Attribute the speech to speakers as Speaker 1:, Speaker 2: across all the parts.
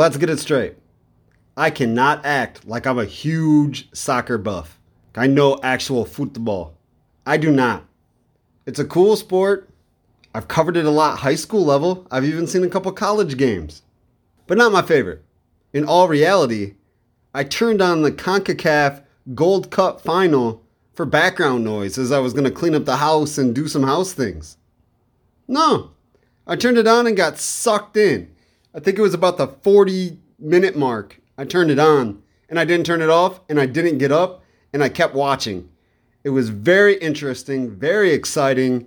Speaker 1: Let's get it straight. I cannot act like I'm a huge soccer buff. I know actual football. I do not. It's a cool sport. I've covered it a lot high school level. I've even seen a couple college games. But not my favorite. In all reality, I turned on the CONCACAF Gold Cup final for background noise as I was going to clean up the house and do some house things. No, I turned it on and got sucked in. I think it was about the 40 minute mark. I turned it on and I didn't turn it off and I didn't get up and I kept watching. It was very interesting, very exciting.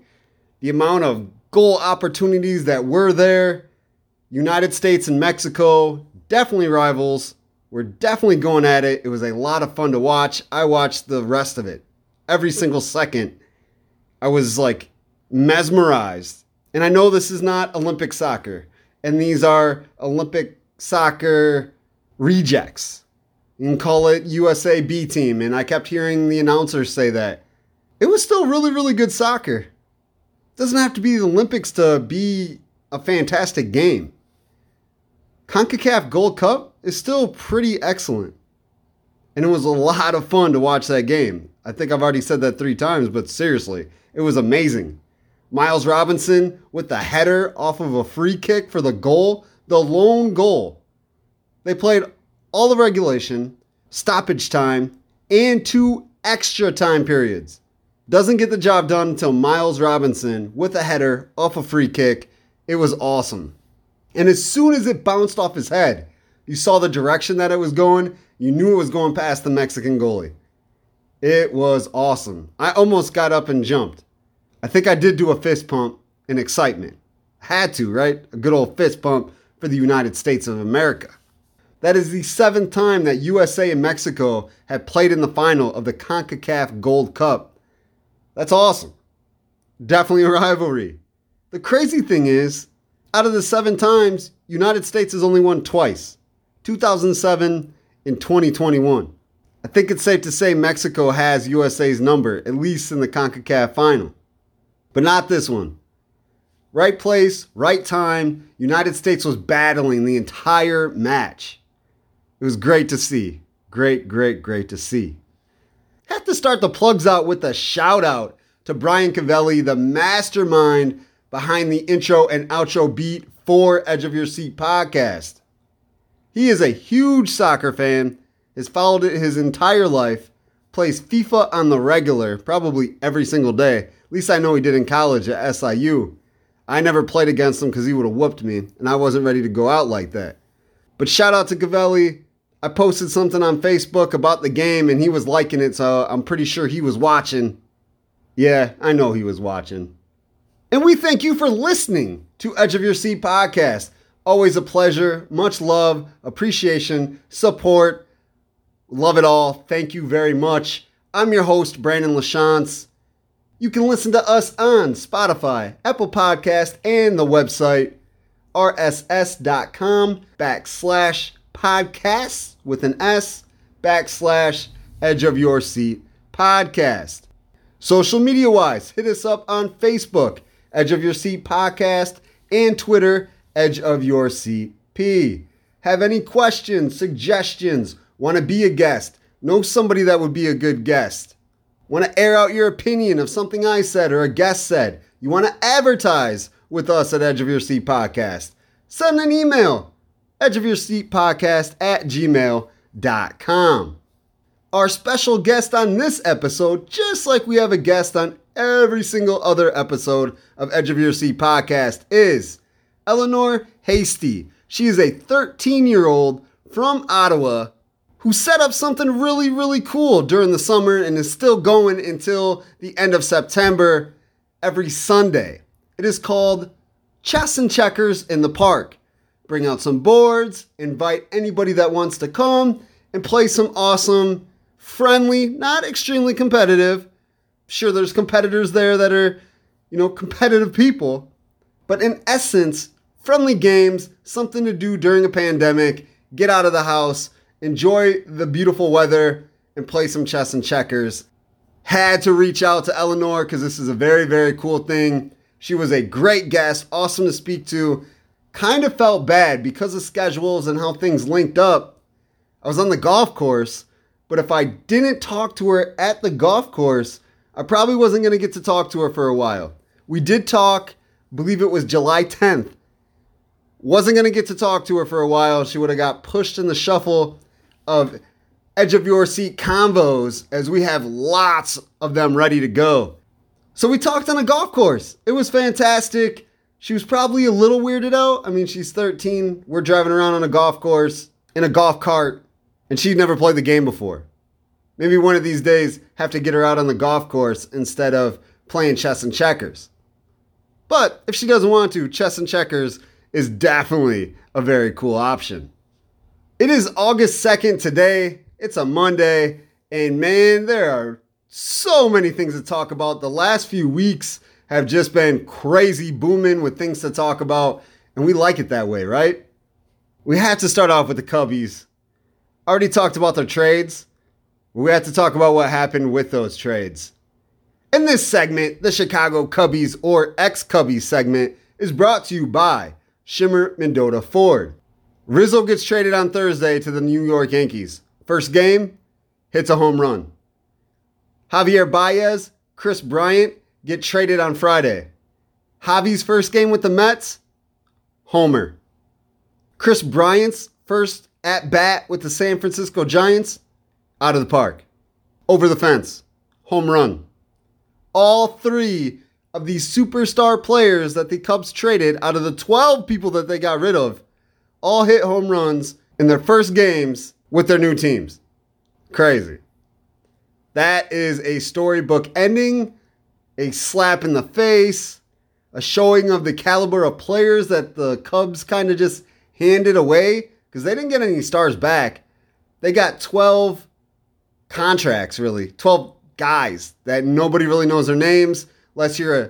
Speaker 1: The amount of goal opportunities that were there. United States and Mexico, definitely rivals. We're definitely going at it. It was a lot of fun to watch. I watched the rest of it every single second. I was like mesmerized. And I know this is not Olympic soccer, and these are Olympic soccer rejects. You can call it USA B team. And I kept hearing the announcers say that. It was still really, really good soccer. Doesn't have to be the Olympics to be a fantastic game. CONCACAF Gold Cup is still pretty excellent. And it was a lot of fun to watch that game. I think I've already said that three times, but seriously, it was amazing. Miles Robinson with the header off of a free kick for the goal, the lone goal. They played all the regulation, stoppage time, and two extra time periods. Doesn't get the job done until Miles Robinson with a header off a free kick. It was awesome. And as soon as it bounced off his head, you saw the direction that it was going. You knew it was going past the Mexican goalie. It was awesome. I almost got up and jumped. I think I did do a fist pump in excitement. Had to, right? A good old fist pump for the United States of America. That is the seventh time that USA and Mexico have played in the final of the CONCACAF Gold Cup. That's awesome. Definitely a rivalry. The crazy thing is, out of the seven times, United States has only won twice 2007 and 2021. I think it's safe to say Mexico has USA's number, at least in the CONCACAF final. But not this one. Right place, right time. United States was battling the entire match. It was great to see. Great, great, great to see. Have to start the plugs out with a shout out to Brian Cavelli, the mastermind behind the intro and outro beat for Edge of Your Seat podcast. He is a huge soccer fan, has followed it his entire life, plays FIFA on the regular, probably every single day. Least I know he did in college at SIU. I never played against him because he would have whooped me, and I wasn't ready to go out like that. But shout out to Cavelli. I posted something on Facebook about the game and he was liking it, so I'm pretty sure he was watching. Yeah, I know he was watching. And we thank you for listening to Edge of Your Seat podcast. Always a pleasure. Much love, appreciation, support. Love it all. Thank you very much. I'm your host, Brandon LaChance. You can listen to us on Spotify, Apple Podcast, and the website rss.com backslash podcasts with an S backslash edge of your seat podcast. Social media wise, hit us up on Facebook, Edge of Your Seat Podcast, and Twitter, Edge of Your Seat P. Have any questions, suggestions, want to be a guest, know somebody that would be a good guest, want to air out your opinion of something I said or a guest said, you want to advertise with us at Edge of Your Seat Podcast, send an email edge of your seat podcast at gmail.com. Our special guest on this episode, just like we have a guest on every single other episode of Edge of Your Seat podcast, is Eleanor Hasty. She is a 13 year old from Ottawa who set up something really, really cool during the summer and is still going until the end of September every Sunday. It is called Chess and Checkers in the Park bring out some boards, invite anybody that wants to come, and play some awesome, friendly, not extremely competitive. Sure, there's competitors there that are, you know, competitive people, but in essence, friendly games, something to do during a pandemic, get out of the house, enjoy the beautiful weather, and play some chess and checkers. Had to reach out to Eleanor because this is a very, very cool thing. She was a great guest, awesome to speak to, kind of felt bad because of schedules and how things linked up. I was on the golf course, but if I didn't talk to her at the golf course, I probably wasn't going to get to talk to her for a while. We did talk, believe it was July 10th. Wasn't going to get to talk to her for a while. She would have got pushed in the shuffle of edge of your seat convos as we have lots of them ready to go. So we talked on a golf course. It was fantastic. She was probably a little weirded out. I mean, she's 13. We're driving around on a golf course in a golf cart, and she'd never played the game before. Maybe one of these days have to get her out on the golf course instead of playing chess and checkers. But if she doesn't want to, chess and checkers is definitely a very cool option. It is August 2nd today. It's a Monday, and man, there are so many things to talk about. The last few weeks have just been crazy booming with things to talk about, and we like it that way, right? We have to start off with the Cubbies. Already talked about their trades. We have to talk about what happened with those trades. In this segment, the Chicago Cubbies or ex Cubbies segment is brought to you by Shimmer Mendota Ford. Rizzo gets traded on Thursday to the New York Yankees. First game, hits a home run. Javier Baez, Kris Bryant get traded on Friday. Javi's first game with the Mets, homer. Kris Bryant's first at bat with the San Francisco Giants, out of the park. Over the fence, home run. All three of these superstar players that the Cubs traded out of the 12 people that they got rid of all hit home runs in their first games with their new teams. Crazy. That is a storybook ending, a slap in the face, a showing of the caliber of players that the Cubs kind of just handed away because they didn't get any stars back. They got 12 contracts, really, 12 guys that nobody really knows their names unless you're a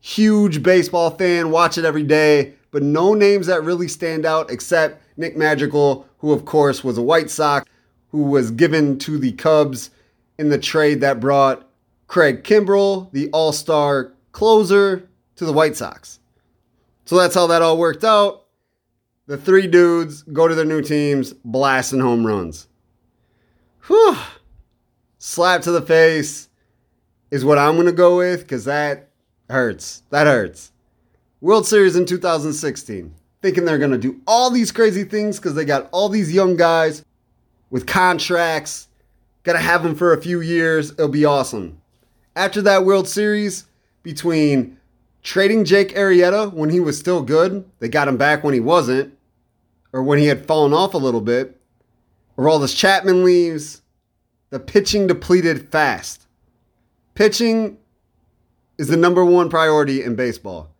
Speaker 1: huge baseball fan, watch it every day, but no names that really stand out except Nick Madrigal, who of course was a White Sox, who was given to the Cubs in the trade that brought Craig Kimbrel, the All Star closer, to the White Sox. So that's how that all worked out. The three dudes go to their new teams, blasting home runs. Whew. Slap to the face is what I'm going to go with because that hurts. That hurts. World Series in 2016. Thinking they're going to do all these crazy things because they got all these young guys with contracts. Got to have them for a few years. It'll be awesome. After that World Series, between trading Jake Arrieta when he was still good, they got him back when he wasn't, or when he had fallen off a little bit, or all this Chapman leaves, the pitching depleted fast. Pitching is the number one priority in baseball.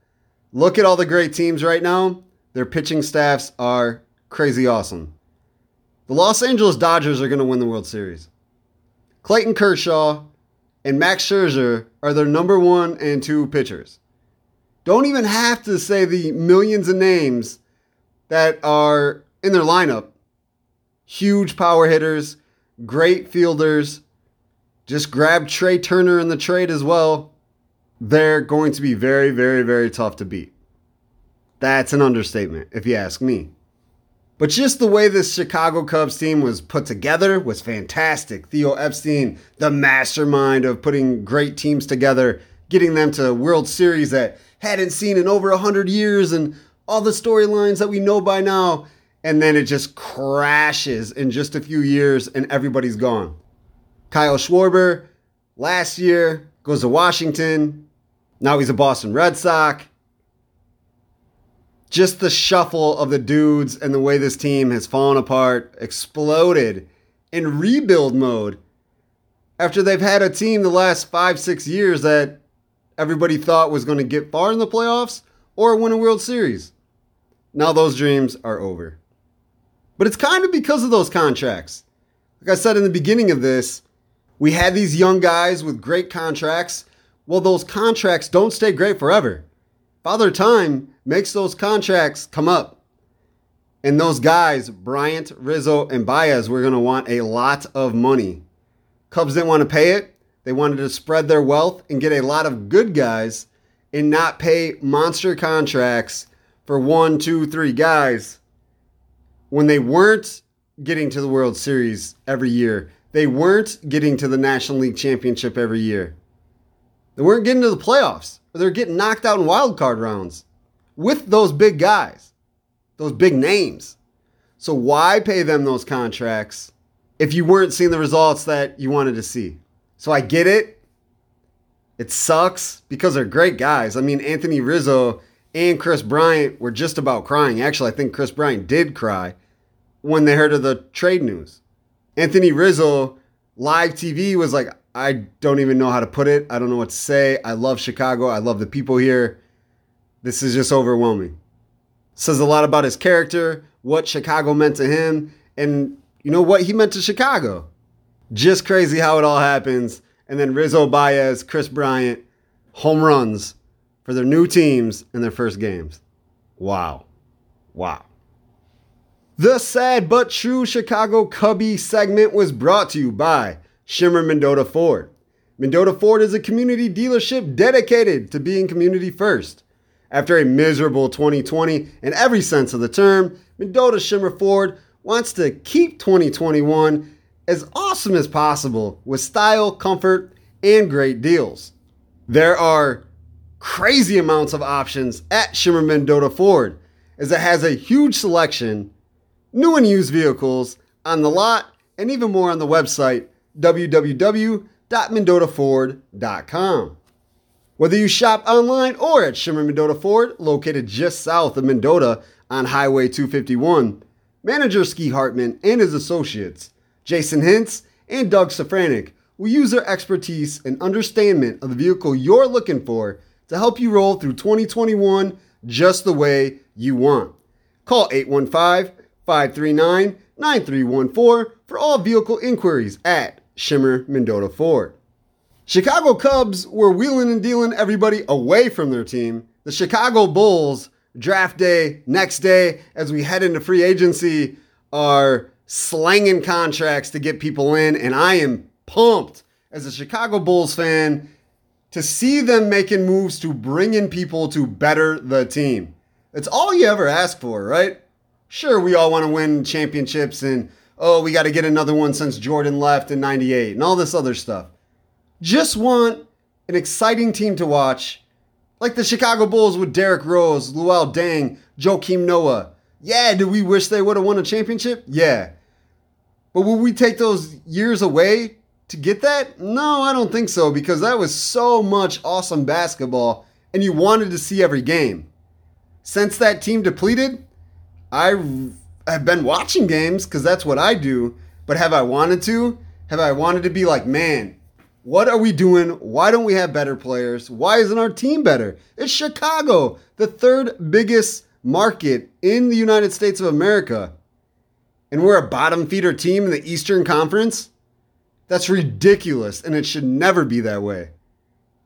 Speaker 1: Look at all the great teams right now. Their pitching staffs are crazy awesome. The Los Angeles Dodgers are going to win the World Series. Clayton Kershaw and Max Scherzer are their number one and two pitchers. Don't even have to say the millions of names that are in their lineup. Huge power hitters, great fielders. Just grab Trea Turner in the trade as well. They're going to be very, very, very tough to beat. That's an understatement, if you ask me. But just the way this Chicago Cubs team was put together was fantastic. Theo Epstein, the mastermind of putting great teams together, getting them to World Series that hadn't seen in over 100 years, and all the storylines that we know by now. And then it just crashes in just a few years, and everybody's gone. Kyle Schwarber, last year, goes to Washington. Now he's a Boston Red Sox just the shuffle of the dudes and the way this team has fallen apart, exploded in rebuild mode after they've had a team the last five, six years that everybody thought was going to get far in the playoffs or win a World Series. Now those dreams are over. But it's kind of because of those contracts. Like I said in the beginning of this, we had these young guys with great contracts. Well, those contracts don't stay great forever. Father Time makes those contracts come up. And those guys, Bryant, Rizzo, and Baez, were going to want a lot of money. Cubs didn't want to pay it. They wanted to spread their wealth and get a lot of good guys and not pay monster contracts for one, two, three guys when they weren't getting to the World Series every year. They weren't getting to the National League Championship every year. They weren't getting to the playoffs. They're getting knocked out in wild card rounds with those big guys, those big names. So why pay them those contracts if you weren't seeing the results that you wanted to see? So I get it. It sucks because they're great guys. I mean, Anthony Rizzo and Kris Bryant were just about crying. Actually, I think Kris Bryant did cry when they heard of the trade news. Anthony Rizzo, live TV, was like, I don't even know how to put it. I don't know what to say. I love Chicago. I love the people here. This is just overwhelming. Says a lot about his character, what Chicago meant to him, and you know what he meant to Chicago. Just crazy how it all happens. And then Rizzo Baez, Kris Bryant, home runs for their new teams in their first games. Wow. Wow. The sad but true Chicago Cubby segment was brought to you by Shimmer Mendota Ford. Mendota Ford is a community dealership dedicated to being community first. After a miserable 2020 in every sense of the term, Mendota Shimmer Ford wants to keep 2021 as awesome as possible with style, comfort, and great deals. There are crazy amounts of options at Shimmer Mendota Ford as it has a huge selection new and used vehicles on the lot, and even more on the website www.mendotaford.com. Whether you shop online or at Shimmer Mendota Ford, located just south of Mendota on Highway 251, manager Ski Hartman and his associates, Jason Hintz and Doug Safranik, will use their expertise and understanding of the vehicle you're looking for to help you roll through 2021 just the way you want. Call 815 539 9314 for all vehicle inquiries at Shimmer Mendota Ford. Chicago Cubs were wheeling and dealing everybody away from their team. The Chicago Bulls, draft day, next day, as we head into free agency, are slanging contracts to get people in. And I am pumped as a Chicago Bulls fan to see them making moves to bring in people to better the team. It's all you ever ask for, right? Sure, we all want to win championships and, oh, we got to get another one since Jordan left in 98 and all this other stuff. Just want an exciting team to watch, like the Chicago Bulls with Derrick Rose, Luol Deng, Joakim Noah. Yeah, do we wish they would have won a championship? Yeah. But will we take those years away to get that? No, I don't think so because that was so much awesome basketball and you wanted to see every game. Since that team depleted, I have been watching games because that's what I do. But have I wanted to? Have I wanted to be like, man, what are we doing? Why don't we have better players? Why isn't our team better? It's Chicago, the third biggest market in the United States of America. And we're a bottom feeder team in the Eastern Conference? That's ridiculous, and it should never be that way.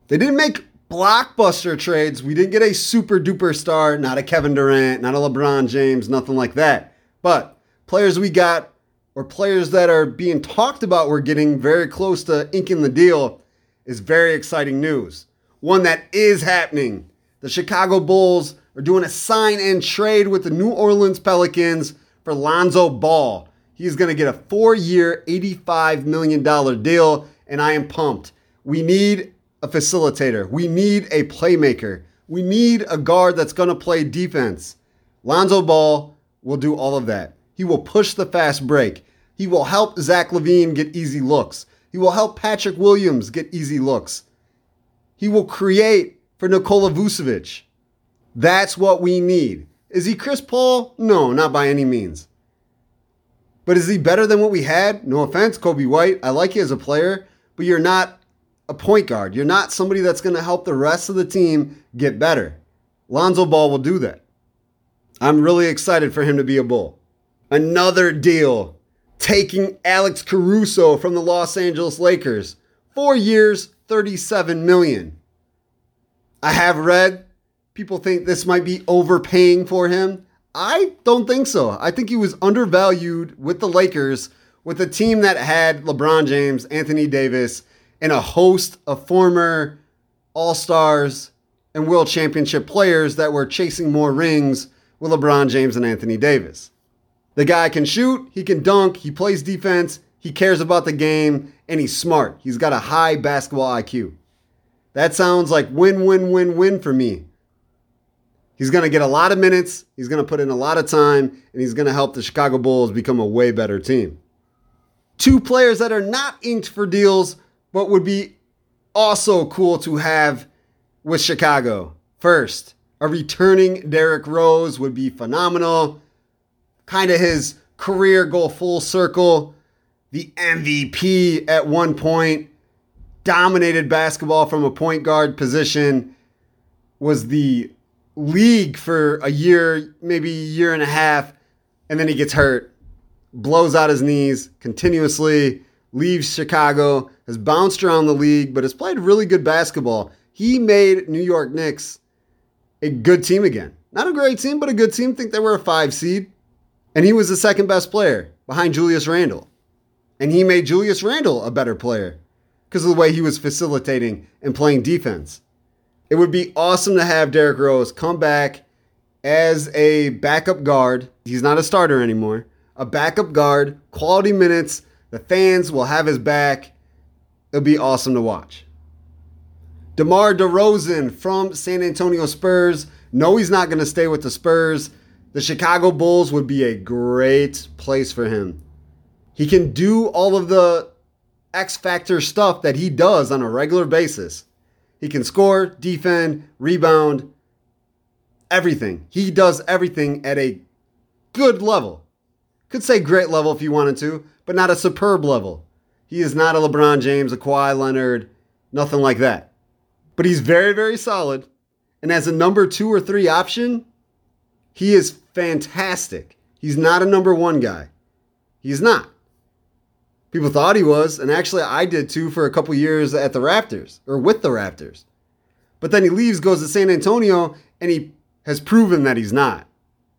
Speaker 1: They didn't make blockbuster trades. We didn't get a super duper star, not a Kevin Durant, not a LeBron James, nothing like that. But players we got, or players that are being talked about, we're getting very close to inking the deal, is very exciting news. One that is happening. The Chicago Bulls are doing a sign and trade with the New Orleans Pelicans for Lonzo Ball. He's going to get a four year, $85 million deal, and I am pumped. We need a facilitator. We need a playmaker. We need a guard that's going to play defense. Lonzo Ball will do all of that. He will push the fast break. He will help Zach LaVine get easy looks. He will help Patrick Williams get easy looks. He will create for Nikola Vucevic. That's what we need. Is he Chris Paul? No, not by any means. But is he better than what we had? No offense, Coby White. I like you as a player, but you're not a point guard. You're not somebody that's going to help the rest of the team get better. Lonzo Ball will do that. I'm really excited for him to be a Bull. Another deal taking Alex Caruso from the Los Angeles Lakers. Four years, 37 million. I have read people think this might be overpaying for him. I don't think so. I think he was undervalued with the Lakers, with a team that had LeBron James, Anthony Davis, and a host of former All Stars and world championship players that were chasing more rings with LeBron James and Anthony Davis. The guy can shoot, he can dunk, he plays defense, he cares about the game, and he's smart. He's got a high basketball IQ. That sounds like win, win, win, win for me. He's going to get a lot of minutes, he's going to put in a lot of time, and he's going to help the Chicago Bulls become a way better team. Two players that are not inked for deals, but would be also cool to have with Chicago. First, a returning Derrick Rose would be phenomenal. Kind of his career go full circle. The MVP at one point, dominated basketball from a point guard position, was the league for a year, maybe a year and a half, and then he gets hurt, blows out his knees continuously, leaves Chicago, has bounced around the league, but has played really good basketball. He made New York Knicks a good team again. Not a great team, but a good team. Think they were a five seed. And he was the second best player behind Julius Randle. And he made Julius Randle a better player because of the way he was facilitating and playing defense. It would be awesome to have Derrick Rose come back as a backup guard. He's not a starter anymore. A backup guard, quality minutes. The fans will have his back. It'll be awesome to watch. DeMar DeRozan from San Antonio Spurs. No, he's not going to stay with the Spurs. The Chicago Bulls would be a great place for him. He can do all of the X Factor stuff that he does on a regular basis. He can score, defend, rebound, everything. He does everything at a good level. Could say great level if you wanted to, but not a superb level. He is not a LeBron James, a Kawhi Leonard, nothing like that but he's very, very solid. And as a number two or three option, he is fantastic. He's not a number one guy. He's not. People thought he was, and actually I did too for a couple years at the Raptors or with the Raptors. But then he leaves, goes to San Antonio, and he has proven that he's not.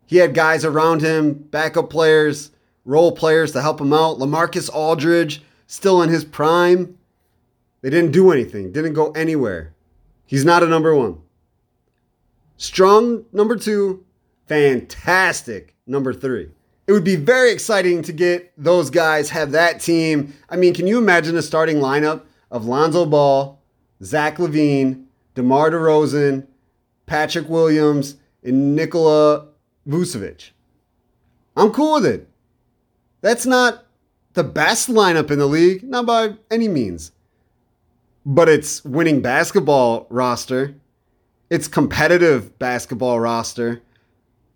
Speaker 1: He had guys around him, backup players, role players to help him out. LaMarcus Aldridge, still in his prime. They didn't do anything, didn't go anywhere. He's not a number one. Strong number two, fantastic number three. It would be very exciting to get those guys, have that team. I mean, can you imagine a starting lineup of Lonzo Ball, Zach LaVine, DeMar DeRozan, Patrick Williams, and Nikola Vucevic? I'm cool with it. That's not the best lineup in the league, not by any means but it's winning basketball roster. It's competitive basketball roster.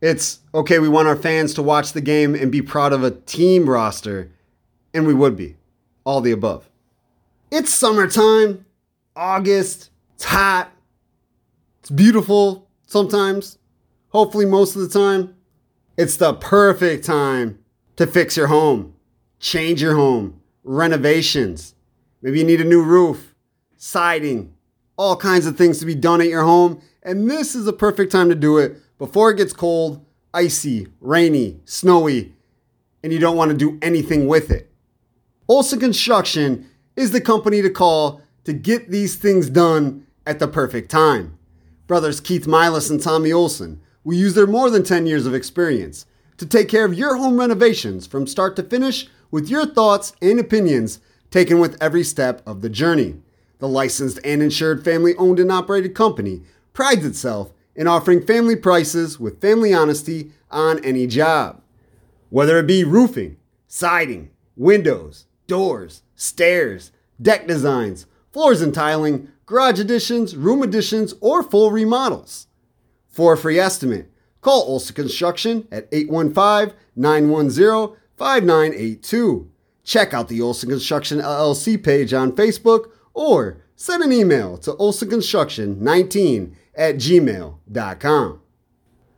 Speaker 1: It's okay, we want our fans to watch the game and be proud of a team roster, and we would be. All the above. It's summertime, August, it's hot, it's beautiful sometimes, hopefully, most of the time. It's the perfect time to fix your home, change your home, renovations. Maybe you need a new roof siding, all kinds of things to be done at your home. And this is the perfect time to do it before it gets cold, icy, rainy, snowy, and you don't want to do anything with it. Olson Construction is the company to call to get these things done at the perfect time. Brothers Keith Milas and Tommy Olson will use their more than 10 years of experience to take care of your home renovations from start to finish with your thoughts and opinions taken with every step of the journey. The licensed and insured family owned and operated company prides itself in offering family prices with family honesty on any job. Whether it be roofing, siding, windows, doors, stairs, deck designs, floors and tiling, garage additions, room additions, or full remodels. For a free estimate, call Olson Construction at 815 910 5982. Check out the Olson Construction LLC page on Facebook or send an email to olsonconstruction19 at gmail.com.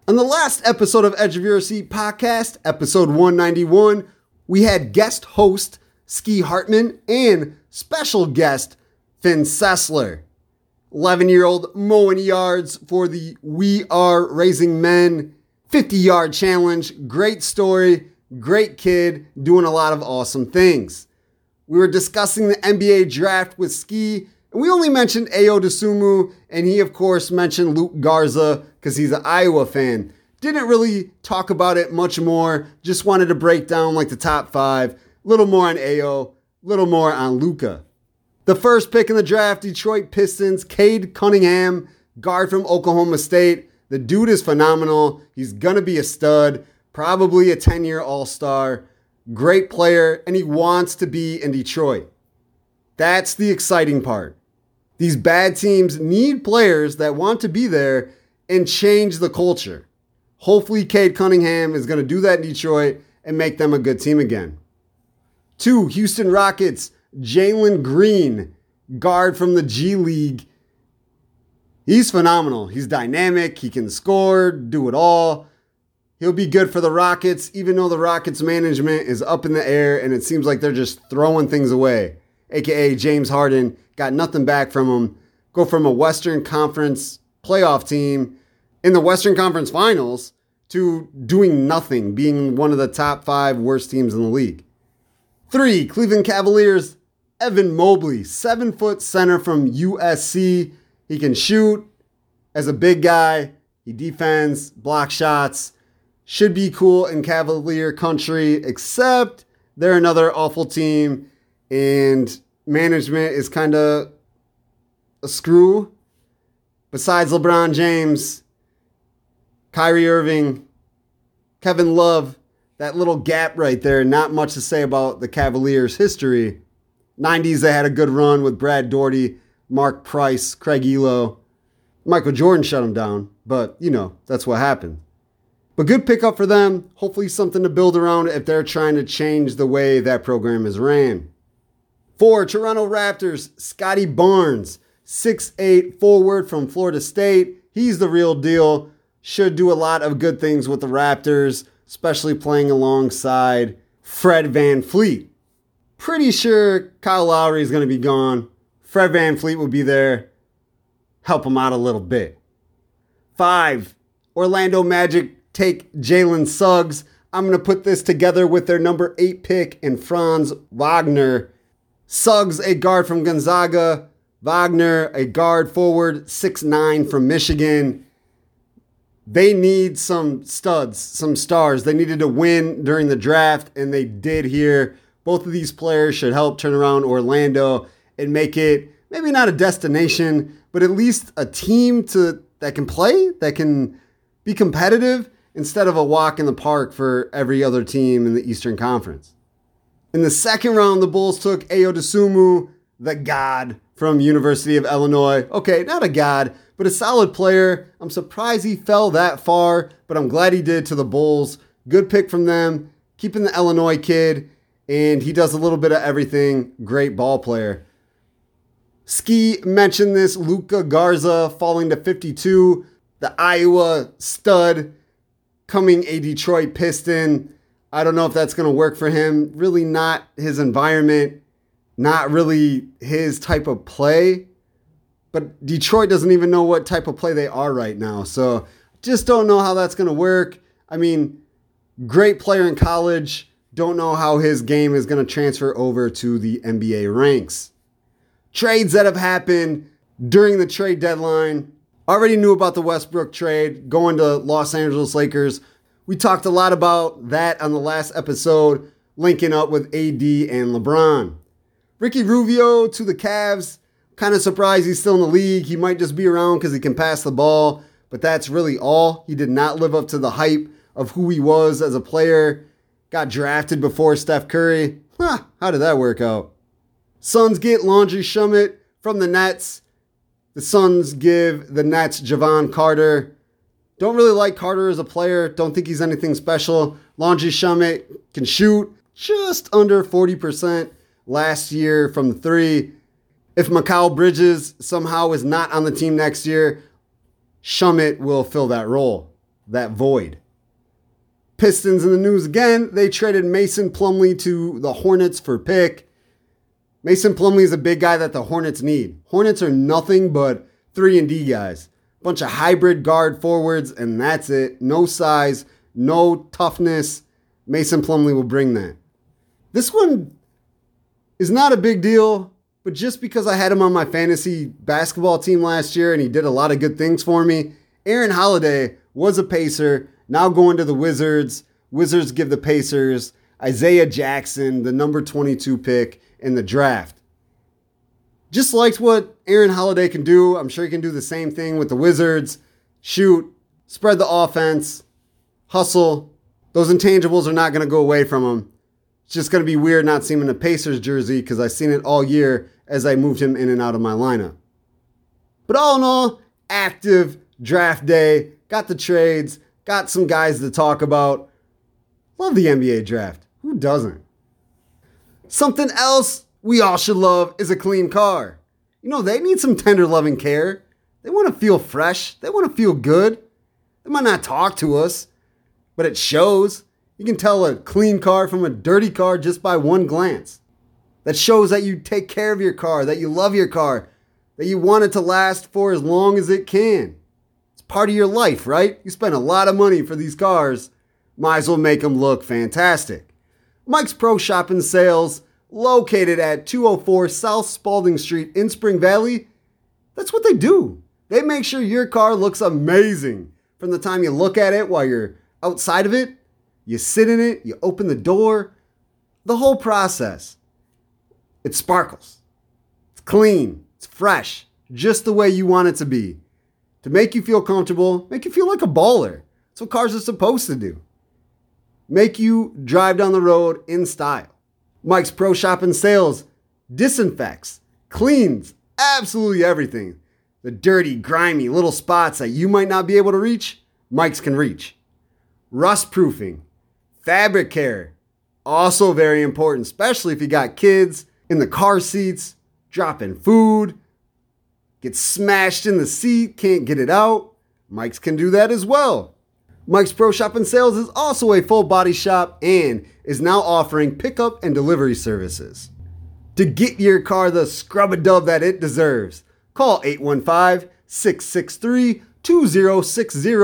Speaker 1: On the last episode of Edge of Your Seat podcast, episode 191, we had guest host Ski Hartman and special guest Finn Sessler. 11 year old mowing yards for the We Are Raising Men 50 yard challenge. Great story, great kid, doing a lot of awesome things. We were discussing the NBA draft with Ski, And we only mentioned Ayo Dosunmu, and he, of course, mentioned Luka Garza because he's an Iowa fan. Didn't really talk about it much more. Just wanted to break down like the top five. Little more on Ayo, a little more on Luka. The first pick in the draft, Detroit Pistons, Cade Cunningham, guard from Oklahoma State. The dude is phenomenal. He's gonna be a stud, probably a 10 year All Star. Great player, and he wants to be in Detroit. That's the exciting part. These bad teams need players that want to be there and change the culture. Hopefully, Cade Cunningham is going to do that in Detroit and make them a good team again. Two, Houston Rockets, Jalen Green, guard from the G League. He's phenomenal. He's dynamic. He can score, do it all. He'll be good for the Rockets, even though the Rockets management is up in the air and it seems like they're just throwing things away. AKA James Harden got nothing back from him. Go from a Western Conference playoff team in the Western Conference Finals to doing nothing, being one of the top five worst teams in the league. Three, Cleveland Cavaliers, Evan Mobley, seven foot center from USC. He can shoot as a big guy, he defends, block shots should be cool in Cavalier country, except they're another awful team and management is kind of a screw. Besides LeBron James, Kyrie Irving, Kevin Love, that little gap right there, not much to say about the Cavaliers' history. 90s, they had a good run with Brad Daugherty, Mark Price, Craig Ehlo. Michael Jordan shut them down, but you know, that's what happened. But good pickup for them. Hopefully, something to build around if they're trying to change the way that program is ran. For Toronto Raptors, Scottie Barnes, 6'8 forward from Florida State. He's the real deal. Should do a lot of good things with the Raptors, especially playing alongside Fred VanVleet. Pretty sure Kyle Lowry is going to be gone. Fred VanVleet will be there, help him out a little bit. Five, Orlando Magic take Jalen Suggs. I'm going to put this together with their number eight pick and Franz Wagner. Suggs, a guard from Gonzaga. Wagner, a guard forward, six nine from Michigan. They need some studs, some stars. They needed to win during the draft, and they did here. Both of these players should help turn around Orlando and make it maybe not a destination, but at least a team to that can play, that can be competitive instead of a walk in the park for every other team in the Eastern Conference. In the second round, the Bulls took Ayo Dosunmu, the god from University of Illinois. Okay, not a god, but a solid player. I'm surprised he fell that far, but I'm glad he did to the Bulls. Good pick from them, keeping the Illinois kid, and he does a little bit of everything. Great ball player. Ski mentioned this Luka Garza falling to 52, the Iowa stud coming a Detroit Piston. I don't know if that's going to work for him. Really, not his environment, not really his type of play. But Detroit doesn't even know what type of play they are right now. So just don't know how that's going to work. I mean, great player in college. Don't know how his game is going to transfer over to the NBA ranks. Trades that have happened during the trade deadline Already knew about the Westbrook trade going to Los Angeles Lakers. We talked a lot about that on the last episode, linking up with AD and LeBron. Ricky Rubio to the Cavs. Kind of surprised he's still in the league. He might just be around because he can pass the ball, but that's really all. He did not live up to the hype of who he was as a player. Got drafted before Steph Curry. Huh, how did that work out? Suns get Landry Shamet from the Nets. The Suns give the Nets Jevon Carter. Don't really like Carter as a player. Don't think he's anything special. Landry Shamet can shoot just under 40% last year from three. If Mikal Bridges somehow is not on the team next year, Shamet will fill that role, that void. Pistons in the news again. They traded Mason Plumlee to the Hornets for pick. Mason Plumlee is a big guy that the Hornets need. Hornets are nothing but 3 and D guys. Bunch of hybrid guard forwards and that's it. No size, no toughness. Mason Plumlee will bring that. This one is not a big deal, but just because I had him on my fantasy basketball team last year and he did a lot of good things for me, Aaron Holiday was a Pacer, now going to the Wizards. Wizards give the Pacers Isaiah Jackson, the number 22 pick in the draft. Just liked what Aaron Holiday can do. I'm sure he can do the same thing with the Wizards. Shoot, spread the offense, hustle. Those intangibles are not going to go away from him. It's just going to be weird not seeing him in a Pacers jersey because I've seen it all year as I moved him in and out of my lineup. But all in all, active draft day. Got the trades, got some guys to talk about. Love the NBA draft. Who doesn't? Something else we all should love is a clean car. You know, they need some tender loving care. They want to feel fresh, they want to feel good. They might not talk to us, but it shows. You can tell a clean car from a dirty car just by one glance. That shows that you take care of your car, that you love your car, that you want it to last for as long as it can. It's part of your life, right? You spend a lot of money for these cars. Might as well make them look fantastic. Mike's Pro Shop and Sales, located at 204 South Spalding Street in Spring Valley. That's what they do. They make sure your car looks amazing from the time you look at it while you're outside of it, you sit in it, you open the door, the whole process. It sparkles. It's clean, it's fresh, just the way you want it to be. To make you feel comfortable, make you feel like a baller. That's what cars are supposed to do make you drive down the road in style. Mike's Pro Shop and Sales disinfects, cleans absolutely everything. The dirty, grimy little spots that you might not be able to reach, Mike's can reach. Rust proofing, fabric care, also very important, especially if you got kids in the car seats, dropping food, get smashed in the seat, can't get it out. Mike's can do that as well. Mike's Pro Shop and Sales is also a full body shop and is now offering pickup and delivery services. To get your car the scrub a dub that it deserves, call 815 663 2060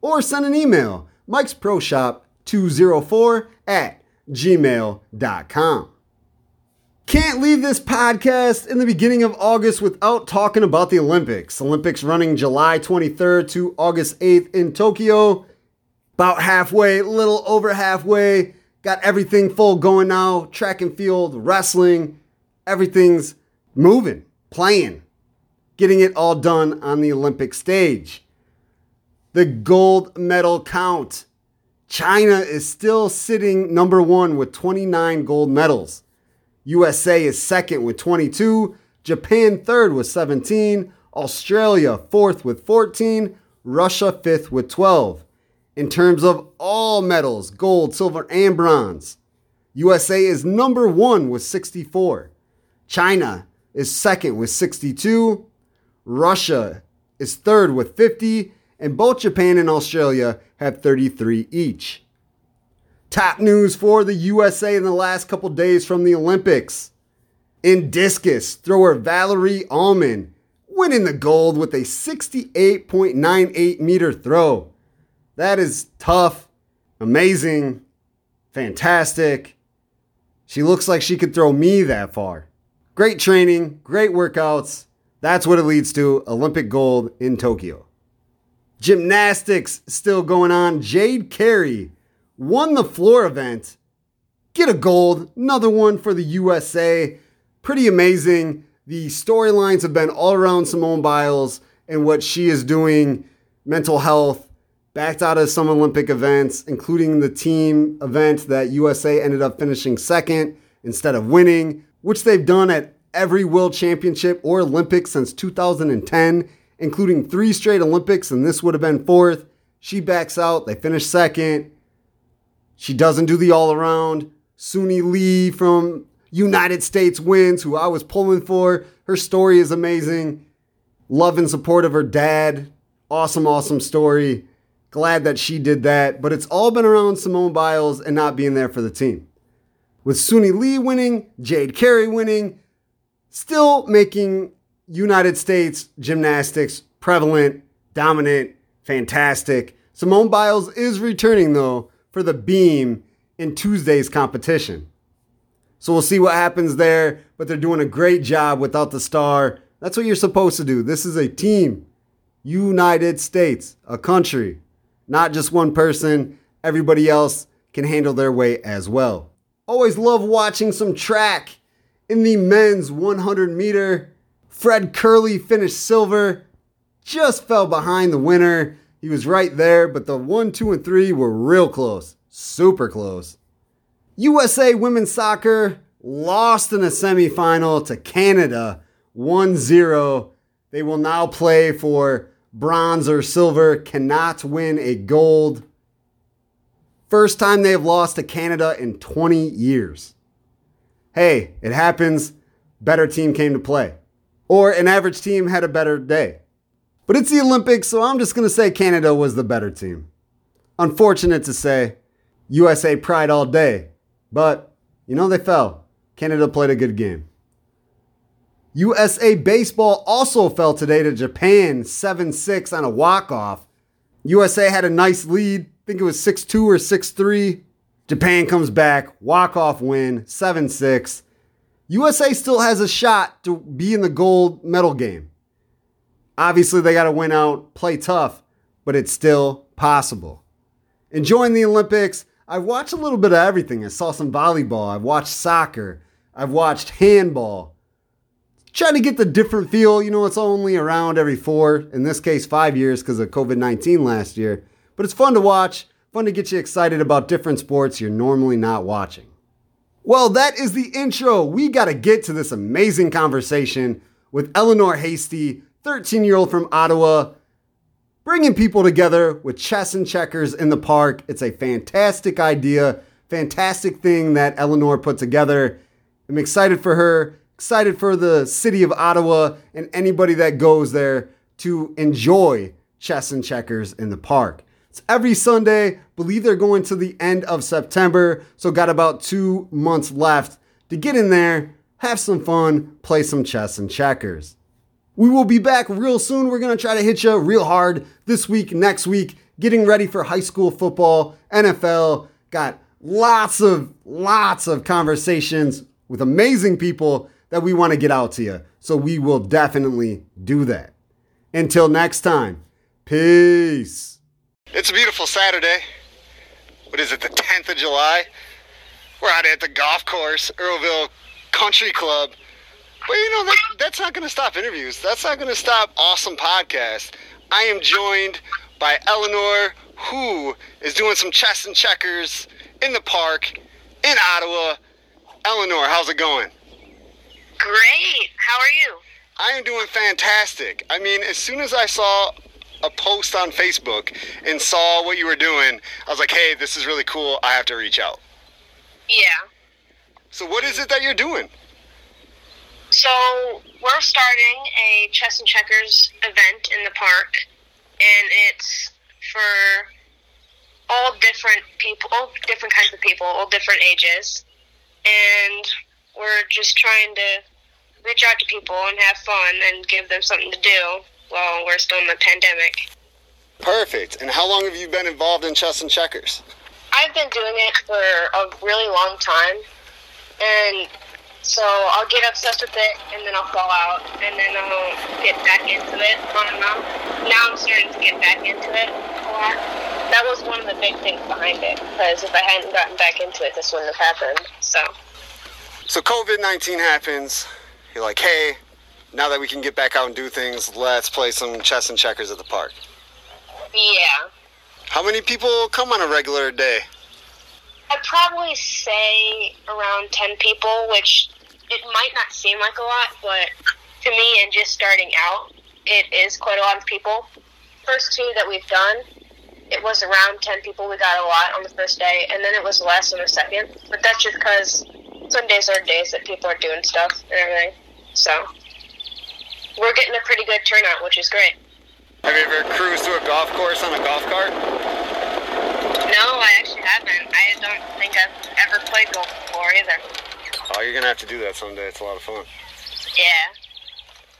Speaker 1: or send an email Mike's Pro Shop 204 at gmail.com. Can't leave this podcast in the beginning of August without talking about the Olympics. Olympics running July 23rd to August 8th in Tokyo about halfway, a little over halfway. Got everything full going now track and field, wrestling, everything's moving, playing, getting it all done on the Olympic stage. The gold medal count. China is still sitting number one with 29 gold medals. USA is second with 22, Japan third with 17, Australia fourth with 14, Russia fifth with 12 in terms of all medals gold, silver, and bronze. USA is number one with 64. China is second with 62. Russia is third with 50. And both Japan and Australia have 33 each. Top news for the USA in the last couple days from the Olympics. In discus, thrower Valerie Allman winning the gold with a 68.98 meter throw. That is tough, amazing, fantastic. She looks like she could throw me that far. Great training, great workouts. That's what it leads to Olympic gold in Tokyo. Gymnastics still going on. Jade Carey won the floor event. Get a gold, another one for the USA. Pretty amazing. The storylines have been all around Simone Biles and what she is doing, mental health, backed out of some Olympic events, including the team event that USA ended up finishing second instead of winning, which they've done at every World Championship or Olympics since 2010, including three straight Olympics, and this would have been fourth. She backs out, they finish second. She doesn't do the all around. Suni Lee from United States wins, who I was pulling for. Her story is amazing. Love and support of her dad. Awesome, awesome story. Glad that she did that, but it's all been around Simone Biles and not being there for the team. With Suni Lee winning, Jade Carey winning, still making United States gymnastics prevalent, dominant, fantastic. Simone Biles is returning though for the beam in Tuesday's competition. So we'll see what happens there, but they're doing a great job without the star. That's what you're supposed to do. This is a team. United States, a country, not just one person. Everybody else can handle their weight as well. Always love watching some track. In the men's 100 meter, Fred Kerley finished silver, just fell behind the winner. He was right there, but the one, two, and three were real close, super close. USA women's soccer lost in a semifinal to Canada 1 0. They will now play for bronze or silver, cannot win a gold. First time they have lost to Canada in 20 years. Hey, it happens. Better team came to play. Or an average team had a better day. But it's the Olympics, so I'm just going to say Canada was the better team. Unfortunate to say, USA pride all day. But, you know, they fell. Canada played a good game. USA Baseball also fell today to Japan 7 6 on a walk off. USA had a nice lead. I think it was 6 2 or 6 3. Japan comes back, walk off win 7 6. USA still has a shot to be in the gold medal game. Obviously, they got to win out, play tough, but it's still possible. Enjoying the Olympics. I've watched a little bit of everything. I saw some volleyball. I've watched soccer. I've watched handball trying to get the different feel. You know, it's only around every four, in this case, five years because of COVID 19 last year. But it's fun to watch, fun to get you excited about different sports you're normally not watching. Well, that is the intro. We got to get to this amazing conversation with Eleanor Hasty, 13 year old from Ottawa, bringing people together with chess and checkers in the park. It's a fantastic idea, fantastic thing that Eleanor put together. I'm excited for her excited for the city of Ottawa and anybody that goes there to enjoy chess and checkers in the park. It's every Sunday. Believe they're going to the end of September, so got about two months left to get in there, have some fun, play some chess and checkers. We will be back real soon. We're going to try to hit you real hard this week, next week, getting ready for high school football, NFL. Got lots of, lots of conversations with amazing people that we want to get out to you. So we will definitely do that. Until next time, peace.
Speaker 2: It's a beautiful Saturday. What is it, the 10th of July? We're out at the golf course, Earlville Country Club. But you know, that, that's not going to stop interviews. That's not going to stop awesome podcasts. I am joined by Eleanor, who is doing some chess and checkers in the park in Ottawa. Eleanor, how's it going?
Speaker 3: Great. How are you?
Speaker 2: I am doing fantastic. I mean, as soon as I saw a post on Facebook and saw what you were doing, I was like, hey, this is really cool. I have to reach out.
Speaker 3: Yeah.
Speaker 2: So, what is it that you're doing?
Speaker 3: So, we're starting a chess and checkers event in the park, and it's for all different people, all different kinds of people, all different ages. And we're just trying to reach out to people and have fun and give them something to do while we're still in the pandemic.
Speaker 2: Perfect. And how long have you been involved in chess and checkers?
Speaker 3: I've been doing it for a really long time, and so I'll get obsessed with it, and then I'll fall out, and then I'll get back into it on and on. Now I'm starting to get back into it a lot. That was one of the big things behind it, because if I hadn't gotten back into it, this wouldn't have happened. So.
Speaker 2: So COVID 19 happens. You're like, hey, now that we can get back out and do things, let's play some chess and checkers at the park.
Speaker 3: Yeah.
Speaker 2: How many people come on a regular day?
Speaker 3: I'd probably say around 10 people, which it might not seem like a lot, but to me, and just starting out, it is quite a lot of people. First two that we've done, it was around 10 people. We got a lot on the first day, and then it was less on the second. But that's just because Sundays are days that people are doing stuff and everything. So we're getting a pretty good turnout, which is great.
Speaker 2: Have you ever cruised to a golf course on a golf cart?
Speaker 3: No, I actually haven't. I don't think I've ever played golf before either.
Speaker 2: Oh, you're gonna have to do that someday. It's a lot of fun.
Speaker 3: Yeah.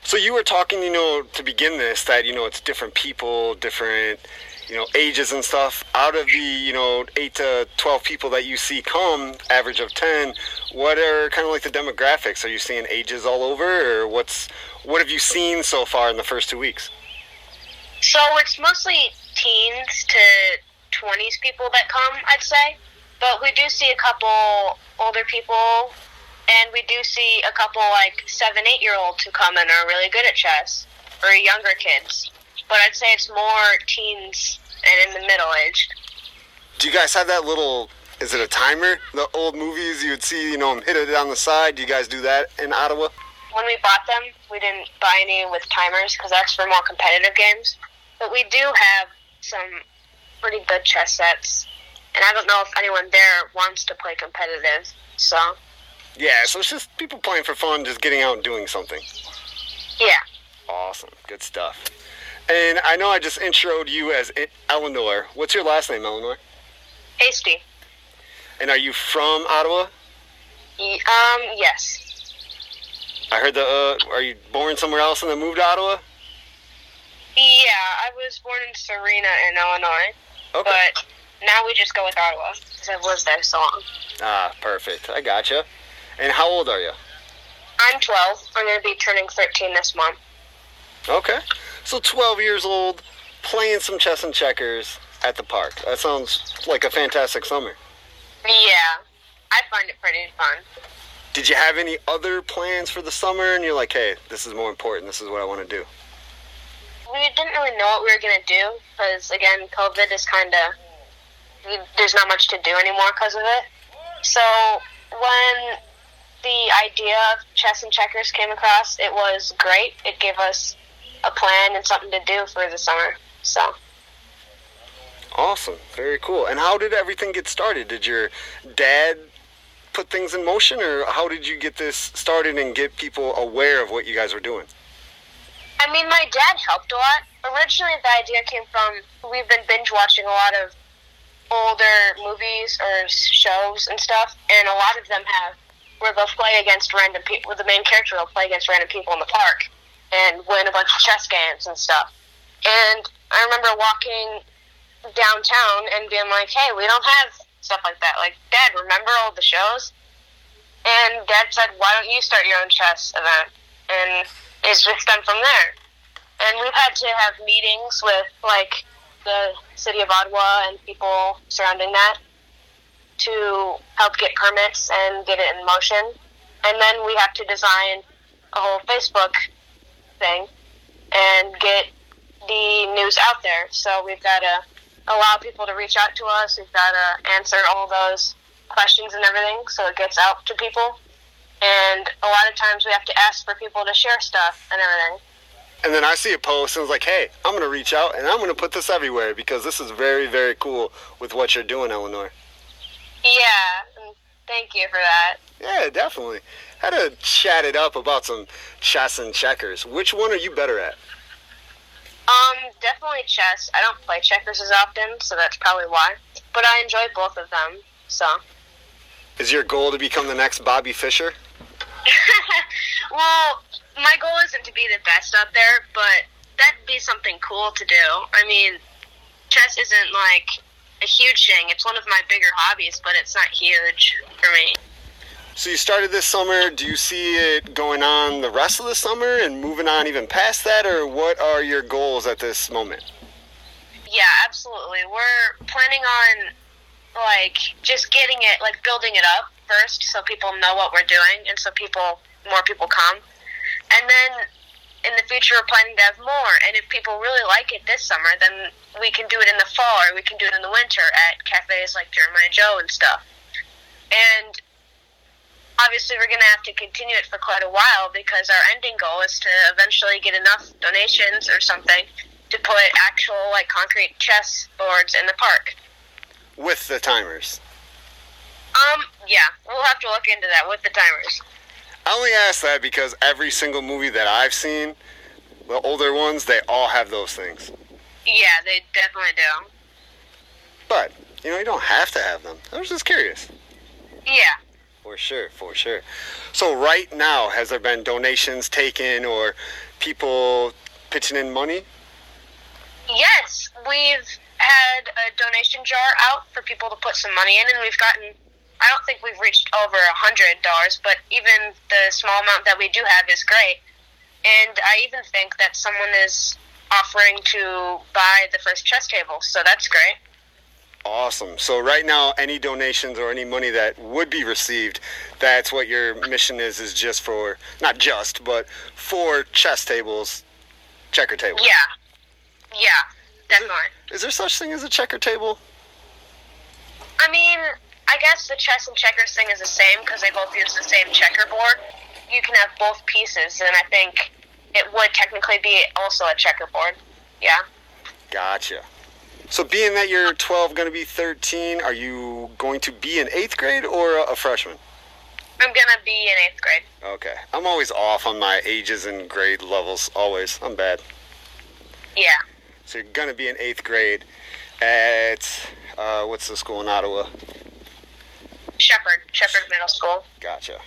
Speaker 2: So you were talking, you know, to begin this that you know it's different people, different
Speaker 1: you know, ages and stuff. Out of the, you know, 8 to 12 people that you see come, average of 10, what are kind of like the demographics? Are you seeing ages all over or what's what have you seen so far in the first 2 weeks?
Speaker 3: So it's mostly teens to 20s people that come, I'd say. But we do see a couple older people and we do see a couple like 7, 8 year olds who come and are really good at chess or younger kids but I'd say it's more teens and in the middle aged.
Speaker 1: Do you guys have that little? Is it a timer? The old movies you would see, you know, hit it on the side. Do you guys do that in Ottawa?
Speaker 3: When we bought them, we didn't buy any with timers because that's for more competitive games. But we do have some pretty good chess sets, and I don't know if anyone there wants to play competitive. So.
Speaker 1: Yeah, so it's just people playing for fun, just getting out and doing something.
Speaker 3: Yeah.
Speaker 1: Awesome, good stuff. And I know I just introed you as Eleanor. What's your last name, Eleanor?
Speaker 3: Hasty.
Speaker 1: And are you from Ottawa?
Speaker 3: Um, yes.
Speaker 1: I heard the. Uh, are you born somewhere else and then moved to Ottawa?
Speaker 3: Yeah, I was born in Serena in Illinois. Okay. But now we just go with Ottawa because I've lived there so long.
Speaker 1: Ah, perfect. I gotcha. And how old are you?
Speaker 3: I'm 12. I'm going to be turning 13 this month.
Speaker 1: Okay. So 12 years old, playing some chess and checkers at the park. That sounds like a fantastic summer.
Speaker 3: Yeah, I find it pretty fun.
Speaker 1: Did you have any other plans for the summer? And you're like, hey, this is more important. This is what I want to do.
Speaker 3: We didn't really know what we were going to do because, again, COVID is kind of, there's not much to do anymore because of it. So when the idea of chess and checkers came across, it was great. It gave us a plan and something to do for the summer. So.
Speaker 1: Awesome. Very cool. And how did everything get started? Did your dad put things in motion, or how did you get this started and get people aware of what you guys were doing?
Speaker 3: I mean, my dad helped a lot. Originally, the idea came from we've been binge watching a lot of older movies or shows and stuff, and a lot of them have where they'll play against random people. The main character will play against random people in the park, and win a bunch of chess games and stuff. And I remember walking downtown and being like, hey, we don't have stuff like that. Like, Dad, remember all the shows? And Dad said, why don't you start your own chess event? And it's just done from there. And we've had to have meetings with, like, the city of Ottawa and people surrounding that to help get permits and get it in motion. And then we have to design a whole Facebook thing and get the news out there. So we've got to allow people to reach out to us. We've got to answer all those questions and everything so it gets out to people. And a lot of times we have to ask for people to share stuff and everything.
Speaker 1: And then I see a post and it's like, hey, I'm going to reach out and I'm going to put this everywhere because this is very, very cool with what you're doing, Eleanor.
Speaker 3: Yeah, thank you for that.
Speaker 1: Yeah, definitely had to chat it up about some chess and checkers. Which one are you better at?
Speaker 3: Um, definitely chess. I don't play checkers as often, so that's probably why. But I enjoy both of them, so.
Speaker 1: Is your goal to become the next Bobby Fischer?
Speaker 3: well, my goal isn't to be the best out there, but that'd be something cool to do. I mean, chess isn't like a huge thing. It's one of my bigger hobbies, but it's not huge for me.
Speaker 1: So you started this summer. Do you see it going on the rest of the summer and moving on even past that, or what are your goals at this moment?
Speaker 3: Yeah, absolutely. We're planning on like just getting it, like building it up first, so people know what we're doing, and so people, more people come, and then in the future we're planning to have more. And if people really like it this summer, then we can do it in the fall or we can do it in the winter at cafes like Jeremiah Joe and stuff. And obviously we're going to have to continue it for quite a while because our ending goal is to eventually get enough donations or something to put actual like concrete chess boards in the park
Speaker 1: with the timers
Speaker 3: um yeah we'll have to look into that with the timers
Speaker 1: i only ask that because every single movie that i've seen the older ones they all have those things
Speaker 3: yeah they definitely do
Speaker 1: but you know you don't have to have them i was just curious
Speaker 3: yeah
Speaker 1: for sure, for sure. So right now, has there been donations taken or people pitching in money?
Speaker 3: Yes, we've had a donation jar out for people to put some money in, and we've gotten. I don't think we've reached over a hundred dollars, but even the small amount that we do have is great. And I even think that someone is offering to buy the first chess table, so that's great.
Speaker 1: Awesome. So right now, any donations or any money that would be received, that's what your mission is. Is just for not just, but for chess tables, checker tables.
Speaker 3: Yeah, yeah, definitely.
Speaker 1: Is there such thing as a checker table?
Speaker 3: I mean, I guess the chess and checkers thing is the same because they both use the same checkerboard. You can have both pieces, and I think it would technically be also a checkerboard. Yeah.
Speaker 1: Gotcha. So, being that you're 12, going to be 13, are you going to be in eighth grade or a freshman?
Speaker 3: I'm gonna be in eighth grade.
Speaker 1: Okay. I'm always off on my ages and grade levels. Always. I'm bad.
Speaker 3: Yeah.
Speaker 1: So you're gonna be in eighth grade at uh, what's the school in Ottawa?
Speaker 3: Shepherd, Shepherd Middle School.
Speaker 1: Gotcha.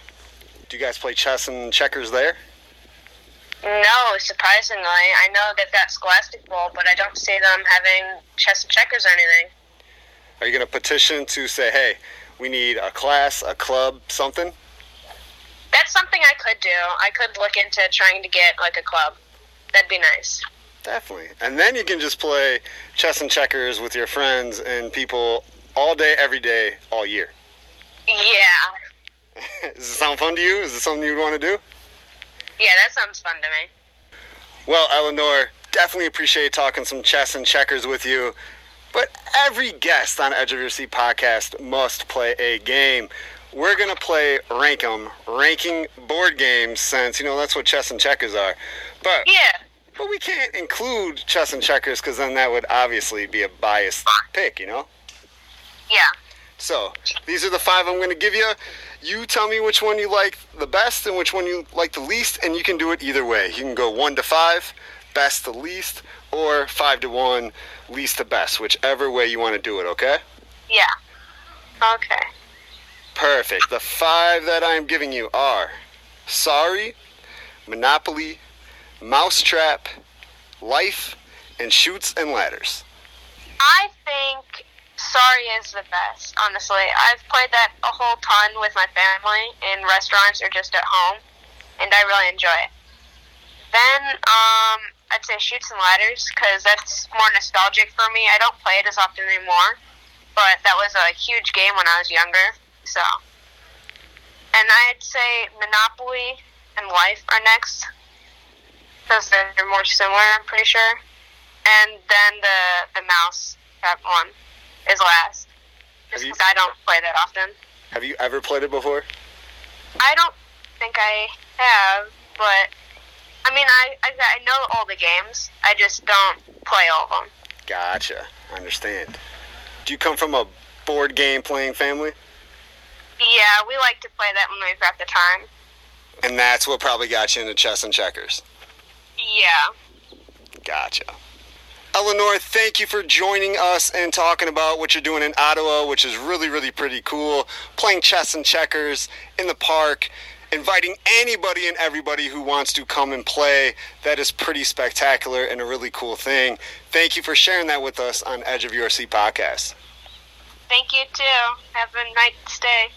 Speaker 1: Do you guys play chess and checkers there?
Speaker 3: No, surprisingly, I know they've got Scholastic Bowl, but I don't see them having chess and checkers or anything.
Speaker 1: Are you gonna petition to say, hey, we need a class, a club, something?
Speaker 3: That's something I could do. I could look into trying to get like a club. That'd be nice.
Speaker 1: Definitely. And then you can just play chess and checkers with your friends and people all day, every day, all year.
Speaker 3: Yeah.
Speaker 1: Does it sound fun to you? Is it something you'd want to do?
Speaker 3: Yeah, that sounds fun to me.
Speaker 1: Well, Eleanor, definitely appreciate talking some chess and checkers with you. But every guest on Edge of Your Seat podcast must play a game. We're going to play Rank 'em, ranking board games, since, you know, that's what chess and checkers are. But,
Speaker 3: Yeah.
Speaker 1: but we can't include chess and checkers because then that would obviously be a biased pick, you know?
Speaker 3: Yeah.
Speaker 1: So, these are the five I'm going to give you. You tell me which one you like the best and which one you like the least, and you can do it either way. You can go one to five, best to least, or five to one, least to best, whichever way you want to do it, okay?
Speaker 3: Yeah. Okay.
Speaker 1: Perfect. The five that I'm giving you are Sorry, Monopoly, Mousetrap, Life, and Chutes and Ladders.
Speaker 3: I think Sorry is the best, honestly. I've played that a whole ton with my family in restaurants or just at home, and I really enjoy it. Then, um, I'd say Chutes and Ladders, because that's more nostalgic for me. I don't play it as often anymore, but that was a huge game when I was younger, so. And I'd say Monopoly and Life are next, because they're more similar, I'm pretty sure. And then the, the Mouse that one is last. Just because I don't play that often.
Speaker 1: Have you ever played it before?
Speaker 3: I don't think I have, but I mean, I, I I know all the games. I just don't play all of them.
Speaker 1: Gotcha. I understand. Do you come from a board game playing family?
Speaker 3: Yeah, we like to play that when we've got the time.
Speaker 1: And that's what probably got you into chess and checkers.
Speaker 3: Yeah.
Speaker 1: Gotcha. Eleanor, thank you for joining us and talking about what you're doing in Ottawa, which is really, really pretty cool. Playing chess and checkers in the park, inviting anybody and everybody who wants to come and play. That is pretty spectacular and a really cool thing. Thank you for sharing that with us on Edge of Your Seat podcast.
Speaker 3: Thank you too. Have a nice day.